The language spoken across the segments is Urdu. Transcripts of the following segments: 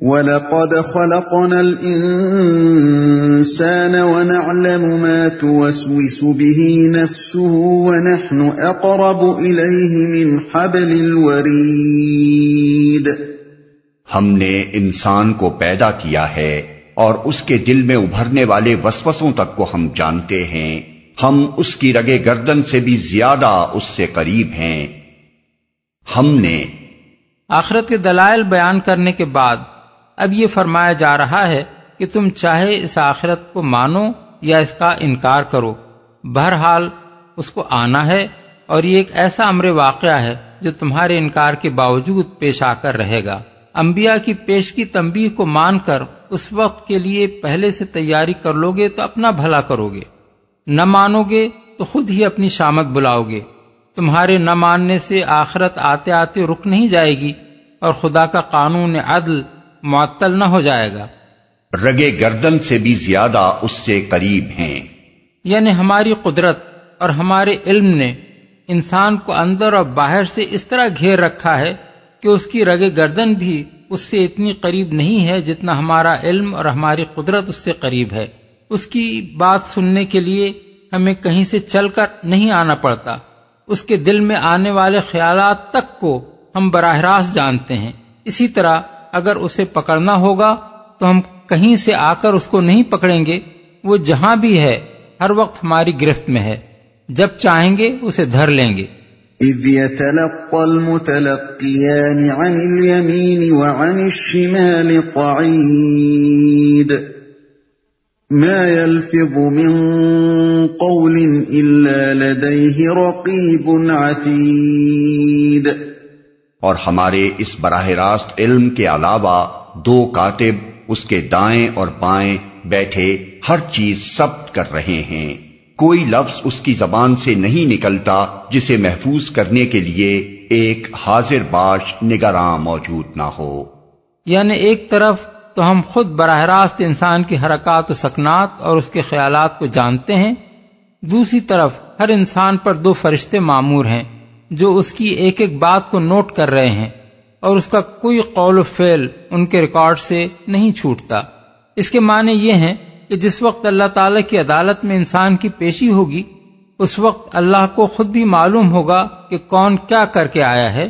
وَلَقَدْ خَلَقْنَا الْإِنسَانَ وَنَعْلَمُ مَا تُوَسْوِسُ بِهِ نَفْسُهُ وَنَحْنُ أَقْرَبُ إِلَيْهِ مِنْ حَبْلِ الْوَرِيدِ ہم نے انسان کو پیدا کیا ہے اور اس کے دل میں ابھرنے والے وسوسوں تک کو ہم جانتے ہیں۔ ہم اس کی رگے گردن سے بھی زیادہ اس سے قریب ہیں۔ ہم نے آخرت کے دلائل بیان کرنے کے بعد اب یہ فرمایا جا رہا ہے کہ تم چاہے اس آخرت کو مانو یا اس کا انکار کرو۔ بہرحال اس کو آنا ہے اور یہ ایک ایسا امر واقعہ ہے جو تمہارے انکار کے باوجود پیش آ کر رہے گا۔ انبیاء کی پیش کی تنبیہ کو مان کر اس وقت کے لیے پہلے سے تیاری کر لو گے تو اپنا بھلا کرو گے نہ مانو گے تو خود ہی اپنی شامت بلاؤ گے تمہارے نہ ماننے سے آخرت آتے آتے رک نہیں جائے گی اور خدا کا قانون عدل معطل نہ ہو جائے گا۔ رگے گردن سے بھی زیادہ اس سے قریب ہیں۔ یعنی ہماری قدرت اور ہمارے علم نے انسان کو اندر اور باہر سے اس طرح گھیر رکھا ہے کہ اس کی رگ گردن بھی اس سے اتنی قریب نہیں ہے جتنا ہمارا علم اور ہماری قدرت اس سے قریب ہے۔ اس کی بات سننے کے لیے ہمیں کہیں سے چل کر نہیں آنا پڑتا۔ اس کے دل میں آنے والے خیالات تک کو ہم براہ راست جانتے ہیں۔ اسی طرح اگر اسے پکڑنا ہوگا تو ہم کہیں سے آ کر اس کو نہیں پکڑیں گے، وہ جہاں بھی ہے، ہر وقت ہماری گرفت میں ہے۔ جب چاہیں گے، اسے دھر لیں گے۔ اذ يتلقى المتلقيان عن اليمين وعن الشمال قعيد ما يلفظ من قول الا لديه رقيب عتيد اور ہمارے اس براہ راست علم کے علاوہ دو کاتب اس کے دائیں اور بائیں بیٹھے ہر چیز ثبت کر رہے ہیں۔ کوئی لفظ اس کی زبان سے نہیں نکلتا جسے محفوظ کرنے کے لیے ایک حاضر باش نگراں موجود نہ ہو۔ یعنی ایک طرف تو ہم خود براہ راست انسان کی حرکات و سکنات اور اس کے خیالات کو جانتے ہیں۔ دوسری طرف ہر انسان پر دو فرشتے معمور ہیں۔ جو اس کی ایک ایک بات کو نوٹ کر رہے ہیں اور اس کا کوئی قول و فعل ان کے ریکارڈ سے نہیں چھوٹتا۔ اس کے معنی یہ ہیں کہ جس وقت اللہ تعالی کی عدالت میں انسان کی پیشی ہوگی، اس وقت اللہ کو خود بھی معلوم ہوگا کہ کون کیا کر کے آیا ہے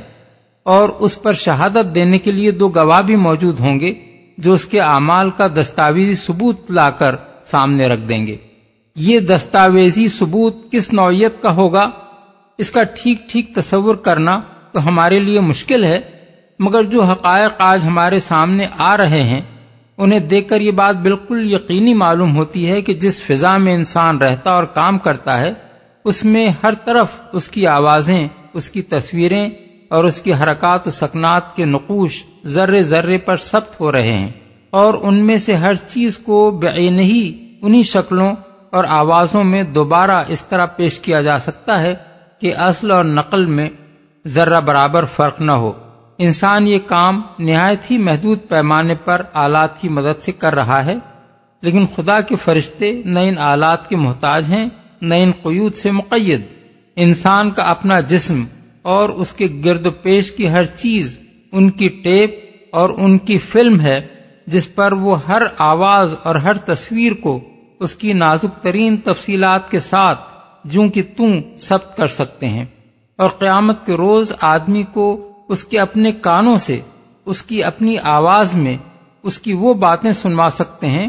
اور اس پر شہادت دینے کے لیے دو گواہ بھی موجود ہوں گے جو اس کے اعمال کا دستاویزی ثبوت لا کر سامنے رکھ دیں گے۔ یہ دستاویزی ثبوت کس نوعیت کا ہوگا؟ اس کا ٹھیک ٹھیک تصور کرنا تو ہمارے لیے مشکل ہے، مگر جو حقائق آج ہمارے سامنے آ رہے ہیں، انہیں دیکھ کر یہ بات بالکل یقینی معلوم ہوتی ہے کہ جس فضا میں انسان رہتا اور کام کرتا ہے، اس میں ہر طرف اس کی آوازیں، اس کی تصویریں اور اس کی حرکات و سکنات کے نقوش ذرے ذرے پر سخت ہو رہے ہیں۔ اور ان میں سے ہر چیز کو بے نہیں انہی شکلوں اور آوازوں میں دوبارہ اس طرح پیش کیا جا سکتا ہے کہ اصل اور نقل میں ذرہ برابر فرق نہ ہو۔ انسان یہ کام نہایت ہی محدود پیمانے پر آلات کی مدد سے کر رہا ہے، لیکن خدا کے فرشتے نئے ان آلات کے محتاج ہیں نئے ان قیود سے مقید۔ انسان کا اپنا جسم اور اس کے گرد پیش کی ہر چیز ان کی ٹیپ اور ان کی فلم ہے، جس پر وہ ہر آواز اور ہر تصویر کو اس کی نازک ترین تفصیلات کے ساتھ جو کہ تم ثبت کر سکتے ہیں۔ اور قیامت کے روز آدمی کو اس کے اپنے کانوں سے، اس کی اپنی آواز میں اس کی وہ باتیں سنوا سکتے ہیں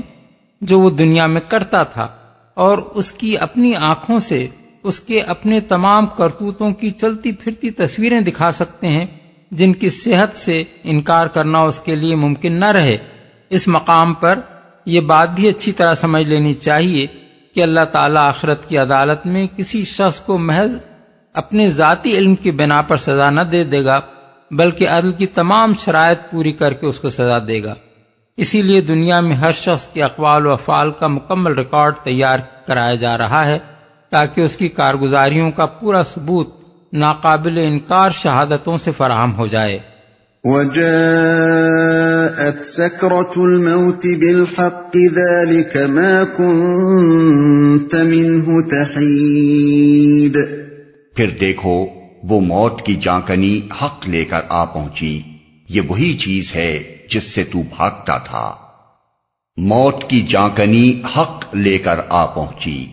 جو وہ دنیا میں کرتا تھا۔ اور اس کی اپنی آنکھوں سے اس کے اپنے تمام کرتوتوں کی چلتی پھرتی تصویریں دکھا سکتے ہیں، جن کی صحت سے انکار کرنا اس کے لیے ممکن نہ رہے۔ اس مقام پر یہ بات بھی اچھی طرح سمجھ لینی چاہیے کہ اللہ تعالی آخرت کی عدالت میں کسی شخص کو محض اپنے ذاتی علم کی بنا پر سزا نہ دے دے گا، بلکہ عدل کی تمام شرائط پوری کر کے اس کو سزا دے گا۔ اسی لیے دنیا میں ہر شخص کے اقوال و افعال کا مکمل ریکارڈ تیار کرایا جا رہا ہے، تاکہ اس کی کارگزاریوں کا پورا ثبوت ناقابل انکار شہادتوں سے فراہم ہو جائے۔ وجاءت سكرة الموت بالحق، ذلك ما كنت منه تحيد. پھر دیکھو وہ موت کی جانکنی حق لے کر آ پہنچی۔ یہ وہی چیز ہے جس سے تو بھاگتا تھا۔ موت کی جانکنی حق لے کر آ پہنچی۔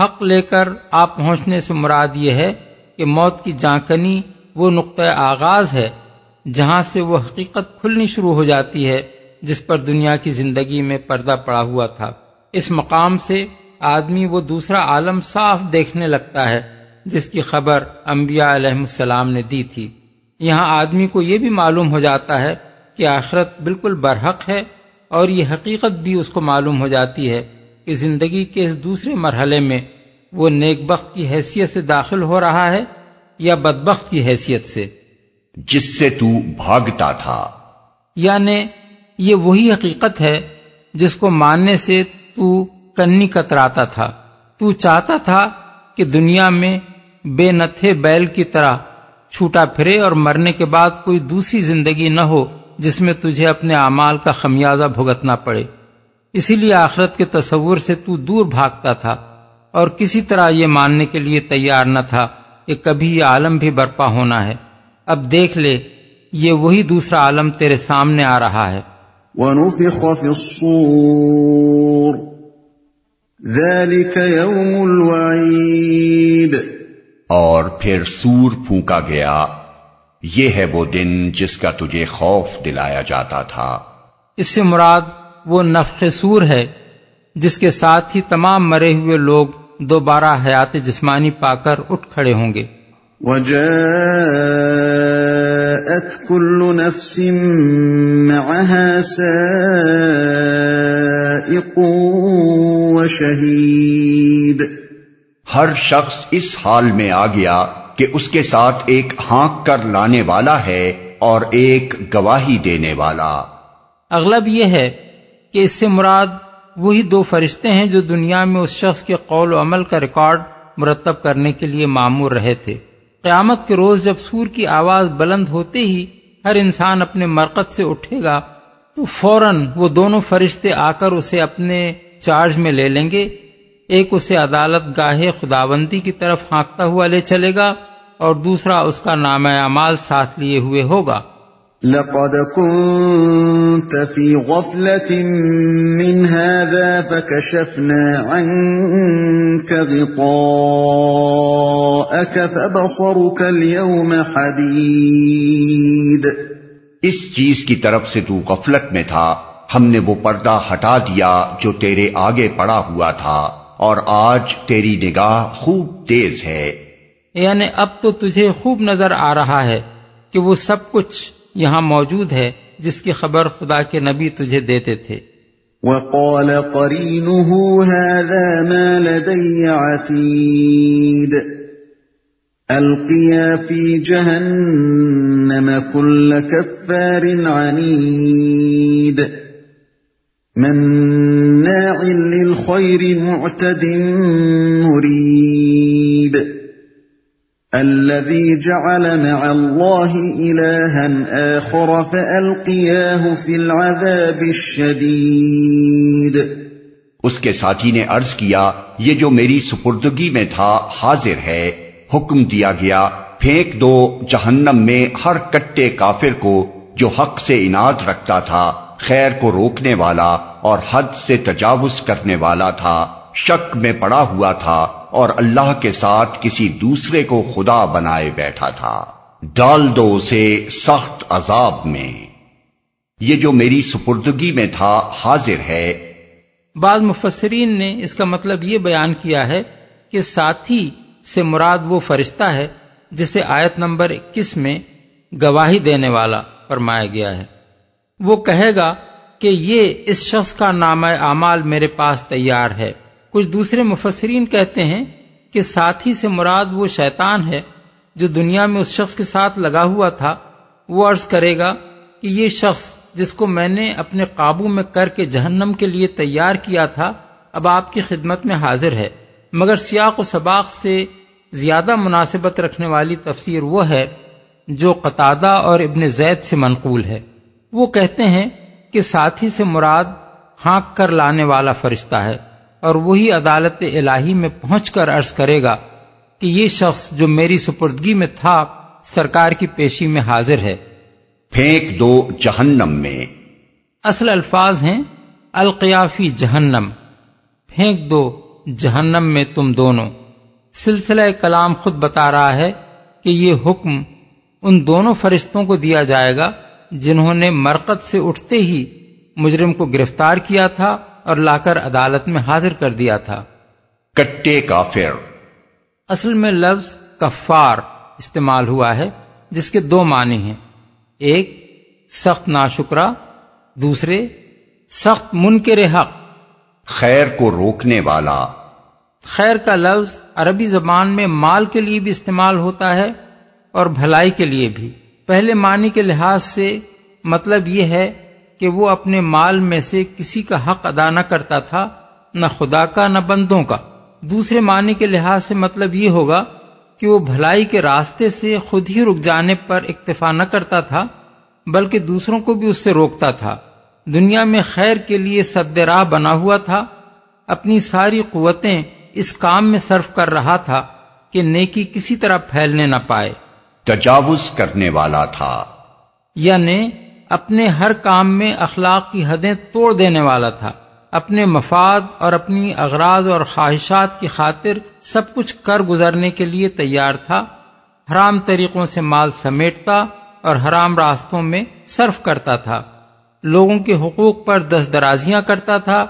حق لے کر آپ پہنچنے سے مراد یہ ہے کہ موت کی جانکنی وہ نقطۂ آغاز ہے جہاں سے وہ حقیقت کھلنی شروع ہو جاتی ہے جس پر دنیا کی زندگی میں پردہ پڑا ہوا تھا۔ اس مقام سے آدمی وہ دوسرا عالم صاف دیکھنے لگتا ہے جس کی خبر انبیاء علیہ السلام نے دی تھی۔ یہاں آدمی کو یہ بھی معلوم ہو جاتا ہے کہ آخرت بالکل برحق ہے اور یہ حقیقت بھی اس کو معلوم ہو جاتی ہے کہ زندگی کے اس دوسرے مرحلے میں وہ نیک بخت کی حیثیت سے داخل ہو رہا ہے یا بدبخت کی حیثیت سے۔ جس سے تو بھاگتا تھا۔ یعنی یہ وہی حقیقت ہے جس کو ماننے سے تو کنی کتراتا تھا۔ تو چاہتا تھا کہ دنیا میں بے نتھے بیل کی طرح چھوٹا پھرے اور مرنے کے بعد کوئی دوسری زندگی نہ ہو جس میں تجھے اپنے اعمال کا خمیازہ بھگتنا پڑے۔ اسی لیے آخرت کے تصور سے تو دور بھاگتا تھا اور کسی طرح یہ ماننے کے لیے تیار نہ تھا کہ کبھی یہ عالم بھی برپا ہونا ہے۔ اب دیکھ لے، یہ وہی دوسرا عالم تیرے سامنے آ رہا ہے۔ ونفخ في الصور۔ ذلك يوم الوعيد۔ اور پھر سور پھونکا گیا۔ یہ ہے وہ دن جس کا تجھے خوف دلایا جاتا تھا۔ اس سے مراد وہ نفخ سور ہے جس کے ساتھ ہی تمام مرے ہوئے لوگ دوبارہ حیات جسمانی پا کر اٹھ کھڑے ہوں گے۔ وجاءت كل نفس معها سائق وشهيد ہر شخص اس حال میں آ گیا کہ اس کے ساتھ ایک ہانک کر لانے والا ہے اور ایک گواہی دینے والا۔ اغلب یہ ہے کہ اس سے مراد وہی دو فرشتے ہیں جو دنیا میں اس شخص کے قول و عمل کا ریکارڈ مرتب کرنے کے لیے معمور رہے تھے۔ قیامت کے روز جب سور کی آواز بلند ہوتے ہی ہر انسان اپنے مرکز سے اٹھے گا تو فوراً وہ دونوں فرشتے آ کر اسے اپنے چارج میں لے لیں گے۔ ایک اسے عدالت گاہے خداوندی کی طرف ہانکتا ہوا لے چلے گا اور دوسرا اس کا نام اعمال ساتھ لیے ہوئے ہوگا۔ لقد كنت في غفلة من هذا فكشفنا عنك غطاءك فبصرك اليوم حديد۔ اس چیز کی طرف سے تو غفلت میں تھا۔ ہم نے وہ پردہ ہٹا دیا جو تیرے آگے پڑا ہوا تھا اور آج تیری نگاہ خوب تیز ہے۔ یعنی اب تو تجھے خوب نظر آ رہا ہے کہ وہ سب کچھ یہاں موجود ہے جس کی خبر خدا کے نبی تجھے دیتے تھے۔ وقال قرينه هذا ما لدي عتيد۔ القيا في جهنم كل كفار عنيد۔ مناع للخير معتد مريب. الذي جعل مع الله إلها آخر فألقياه في العذاب الشديد. اس کے ساتھی نے عرض کیا، یہ جو میری سپردگی میں تھا، حاضر ہے، حکم دیا گیا، پھینک دو، جہنم میں ہر کٹے کافر کو جو حق سے اناد رکھتا تھا۔ خیر کو روکنے والا اور حد سے تجاوز کرنے والا تھا، شک میں پڑا ہوا تھا اور اللہ کے ساتھ کسی دوسرے کو خدا بنائے بیٹھا تھا۔ ڈال دو اسے سخت عذاب میں۔ یہ جو میری سپردگی میں تھا، حاضر ہے۔ بعض مفسرین نے اس کا مطلب یہ بیان کیا ہے کہ ساتھی سے مراد وہ فرشتہ ہے جسے آیت نمبر اکیس میں گواہی دینے والا فرمایا گیا ہے۔ وہ کہے گا کہ یہ اس شخص کا نام اعمال میرے پاس تیار ہے۔ کچھ دوسرے مفسرین کہتے ہیں کہ ساتھی سے مراد وہ شیطان ہے جو دنیا میں اس شخص کے ساتھ لگا ہوا تھا۔ وہ عرض کرے گا کہ یہ شخص جس کو میں نے اپنے قابو میں کر کے جہنم کے لیے تیار کیا تھا، اب آپ کی خدمت میں حاضر ہے۔ مگر سیاق و سباق سے زیادہ مناسبت رکھنے والی تفسیر وہ ہے جو قطادہ اور ابن زید سے منقول ہے۔ وہ کہتے ہیں کہ ساتھی سے مراد ہانک کر لانے والا فرشتہ ہے اور وہی عدالت الہی میں پہنچ کر عرض کرے گا کہ یہ شخص جو میری سپردگی میں تھا سرکار کی پیشی میں حاضر ہے۔ پھینک دو جہنم میں۔ اصل الفاظ ہیں القیافی جہنم۔ پھینک دو جہنم میں تم دونوں۔ سلسلہ کلام خود بتا رہا ہے کہ یہ حکم ان دونوں فرشتوں کو دیا جائے گا جنہوں نے مرکت سے اٹھتے ہی مجرم کو گرفتار کیا تھا اور لا کر عدالت میں حاضر کر دیا تھا۔ کٹے کافر۔ اصل میں لفظ کفار استعمال ہوا ہے جس کے دو معنی ہیں۔ ایک سخت ناشکرا دوسرے سخت منکر حق۔ خیر کو روکنے والا۔ خیر کا لفظ عربی زبان میں مال کے لیے بھی استعمال ہوتا ہے اور بھلائی کے لیے بھی۔ پہلے معنی کے لحاظ سے مطلب یہ ہے کہ وہ اپنے مال میں سے کسی کا حق ادا نہ کرتا تھا، نہ خدا کا، نہ بندوں کا۔ دوسرے معنی کے لحاظ سے مطلب یہ ہوگا کہ وہ بھلائی کے راستے سے خود ہی رک جانے پر اکتفا نہ کرتا تھا، بلکہ دوسروں کو بھی اس سے روکتا تھا۔ دنیا میں خیر کے لیے سد راہ بنا ہوا تھا، اپنی ساری قوتیں اس کام میں صرف کر رہا تھا کہ نیکی کسی طرح پھیلنے نہ پائے۔ تجاوز کرنے والا تھا۔ یعنی اپنے ہر کام میں اخلاق کی حدیں توڑ دینے والا تھا۔ اپنے مفاد اور اپنی اغراض اور خواہشات کی خاطر سب کچھ کر گزرنے کے لیے تیار تھا۔ حرام طریقوں سے مال سمیٹتا اور حرام راستوں میں صرف کرتا تھا۔ لوگوں کے حقوق پر دس درازیاں کرتا تھا۔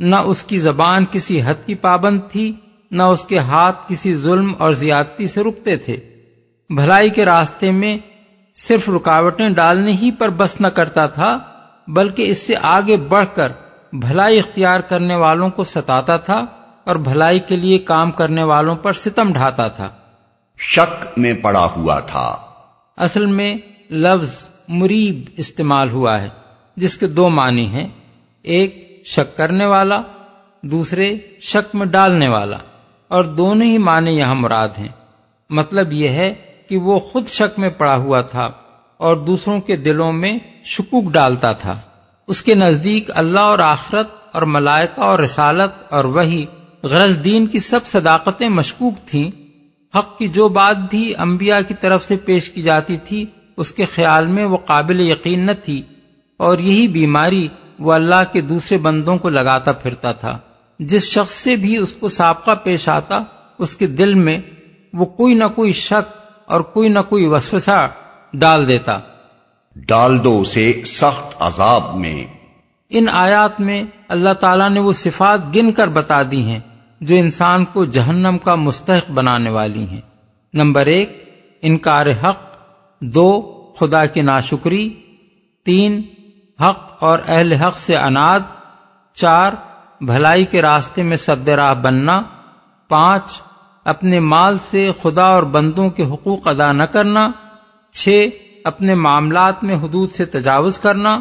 نہ اس کی زبان کسی حد کی پابند تھی، نہ اس کے ہاتھ کسی ظلم اور زیادتی سے رکتے تھے۔ بھلائی کے راستے میں صرف رکاوٹیں ڈالنے ہی پر بس نہ کرتا تھا بلکہ اس سے آگے بڑھ کر بھلائی اختیار کرنے والوں کو ستاتا تھا اور بھلائی کے لیے کام کرنے والوں پر ستم ڈھاتا تھا۔ شک میں پڑا ہوا تھا۔ اصل میں لفظ مریب استعمال ہوا ہے جس کے دو معنی ہیں ایک شک کرنے والا دوسرے شک میں ڈالنے والا اور دونوں ہی معنی یہاں مراد ہیں۔ مطلب یہ ہے کہ وہ خود شک میں پڑا ہوا تھا اور دوسروں کے دلوں میں شکوک ڈالتا تھا۔ اس کے نزدیک اللہ اور آخرت اور ملائکہ اور رسالت اور وہی غرض دین کی سب صداقتیں مشکوک تھیں۔ حق کی جو بات بھی انبیاء کی طرف سے پیش کی جاتی تھی، اس کے خیال میں وہ قابل یقین نہ تھی۔ اور یہی بیماری وہ اللہ کے دوسرے بندوں کو لگاتا پھرتا تھا۔ جس شخص سے بھی اس کو سابقہ پیش آتا، اس کے دل میں وہ کوئی نہ کوئی شک اور کوئی نہ کوئی وسوسہ ڈال دیتا۔ ڈال دو اسے سخت عذاب میں۔ ان آیات میں اللہ تعالیٰ نے وہ صفات گن کر بتا دی ہیں جو انسان کو جہنم کا مستحق بنانے والی ہیں۔ نمبر ایک انکار حق۔ دو خدا کی ناشکری۔ تین حق اور اہل حق سے اناد۔ چار بھلائی کے راستے میں سد راہ بننا۔ پانچ اپنے مال سے خدا اور بندوں کے حقوق ادا نہ کرنا، چھ، اپنے معاملات میں حدود سے تجاوز کرنا،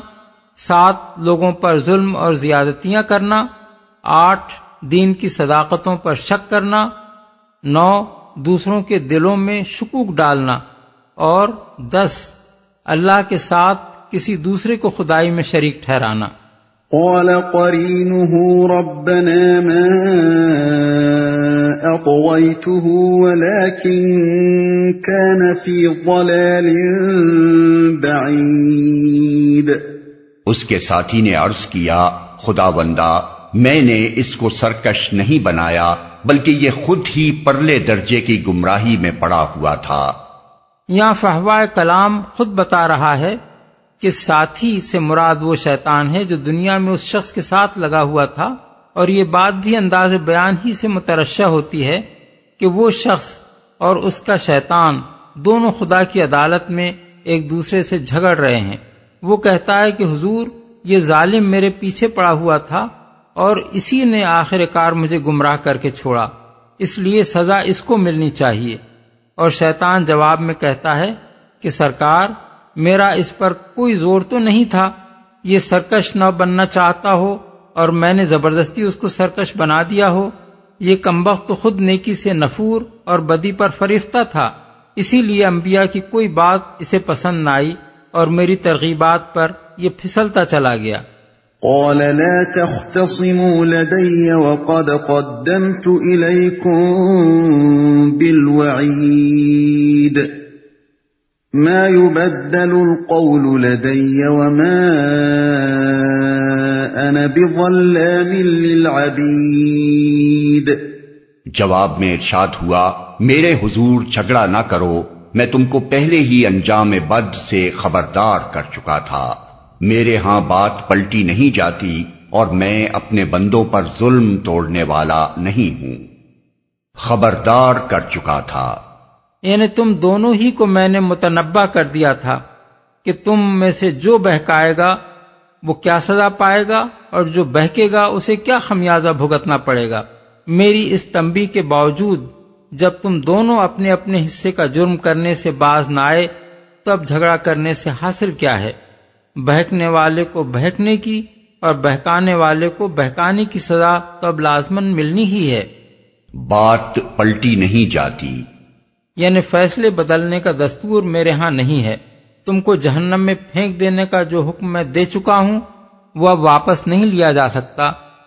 سات، لوگوں پر ظلم اور زیادتیاں کرنا، آٹھ، دین کی صداقتوں پر شک کرنا، نو، دوسروں کے دلوں میں شکوک ڈالنا، اور دس، اللہ کے ساتھ کسی دوسرے کو خدائی میں شریک ٹھہرانا۔ قال قرينه ربنا ما أطويته ولكن كان في ضلال بعيد اس کے ساتھی نے عرض کیا خدا بندہ میں نے اس کو سرکش نہیں بنایا بلکہ یہ خود ہی پرلے درجے کی گمراہی میں پڑا ہوا تھا۔ یہاں فہوا کلام خود بتا رہا ہے کہ ساتھی سے مراد وہ شیطان ہے جو دنیا میں اس شخص کے ساتھ لگا ہوا تھا۔ اور یہ بات بھی انداز بیان ہی سے مترشہ ہوتی ہے کہ وہ شخص اور اس کا شیطان دونوں خدا کی عدالت میں ایک دوسرے سے جھگڑ رہے ہیں۔ وہ کہتا ہے کہ حضور، یہ ظالم میرے پیچھے پڑا ہوا تھا اور اسی نے آخر کار مجھے گمراہ کر کے چھوڑا۔ اس لیے سزا اس کو ملنی چاہیے۔ اور شیطان جواب میں کہتا ہے کہ سرکار، میرا اس پر کوئی زور تو نہیں تھا۔ یہ سرکش نہ بننا چاہتا ہو اور میں نے زبردستی اس کو سرکش بنا دیا ہو، یہ کمبخت تو خود نیکی سے نفور اور بدی پر فریفتہ تھا، اسی لیے انبیاء کی کوئی بات اسے پسند نہ آئی اور میری ترغیبات پر یہ پھسلتا چلا گیا۔ قال لا تختصموا لدي وقد قدمت بالوعيد. ما يبدل القول لدي وما أنا بظلام للعبيد. جواب میں ارشاد ہوا میرے حضور جھگڑا نہ کرو میں تم کو پہلے ہی انجام بد سے خبردار کر چکا تھا۔ میرے ہاں بات پلٹی نہیں جاتی اور میں اپنے بندوں پر ظلم توڑنے والا نہیں ہوں۔ خبردار کر چکا تھا۔ یعنی تم دونوں ہی کو میں نے متنبع کر دیا تھا کہ تم میں سے جو بہکائے گا وہ کیا سزا پائے گا اور جو بہکے گا اسے کیا خمیازہ بھگتنا پڑے گا؟ میری اس تمبی کے باوجود جب تم دونوں اپنے اپنے حصے کا جرم کرنے سے باز نہ آئے تب جھگڑا کرنے سے حاصل کیا ہے؟ بہکنے والے کو بہکنے کی اور بہکانے والے کو بہکانے کی سزا تو اب لازمن ملنی ہی ہے۔ بات پلٹی نہیں جاتی۔ یعنی فیصلے بدلنے کا دستور میرے ہاں نہیں ہے۔ تم کو جہنم میں پھینک دینے کا جو حکم میں دے چکا ہوں وہ اب واپس نہیں لیا جا سکتا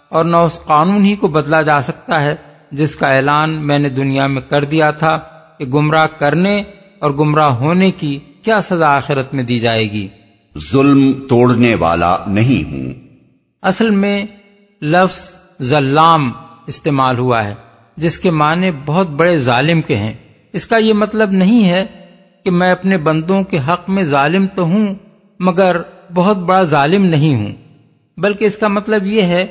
اور نہ اس قانون ہی کو بدلا جا سکتا ہے جس کا اعلان میں نے دنیا میں کر دیا تھا کہ گمراہ کرنے اور گمراہ ہونے کی کیا سزا آخرت میں دی جائے گی۔ ظلم توڑنے والا نہیں ہوں۔ اصل میں لفظ ظلام استعمال ہوا ہے جس کے معنی بہت بڑے ظالم کے ہیں۔ اس کا یہ مطلب نہیں ہے کہ میں اپنے بندوں کے حق میں ظالم تو ہوں، مگر بہت بڑا ظالم نہیں ہوں۔ بلکہ اس کا مطلب یہ ہے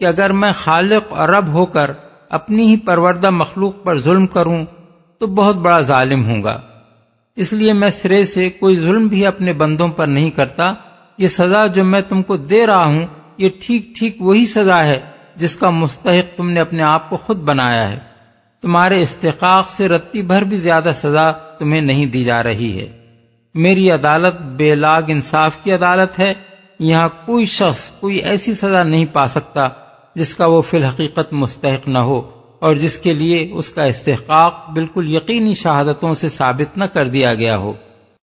کہ اگر میں خالق اور رب ہو کر اپنی ہی پروردہ مخلوق پر ظلم کروں، تو بہت بڑا ظالم ہوں گا۔ اس لیے میں سرے سے کوئی ظلم بھی اپنے بندوں پر نہیں کرتا۔ یہ سزا جو میں تم کو دے رہا ہوں، یہ ٹھیک ٹھیک وہی سزا ہے جس کا مستحق تم نے اپنے آپ کو خود بنایا ہے۔ تمہارے استحقاق سے رتی بھر بھی زیادہ سزا تمہیں نہیں دی جا رہی ہے۔ میری عدالت بے لاگ انصاف کی عدالت ہے۔ یہاں کوئی شخص کوئی ایسی سزا نہیں پا سکتا جس کا وہ فی الحقیقت مستحق نہ ہو اور جس کے لیے اس کا استحقاق بالکل یقینی شہادتوں سے ثابت نہ کر دیا گیا ہو۔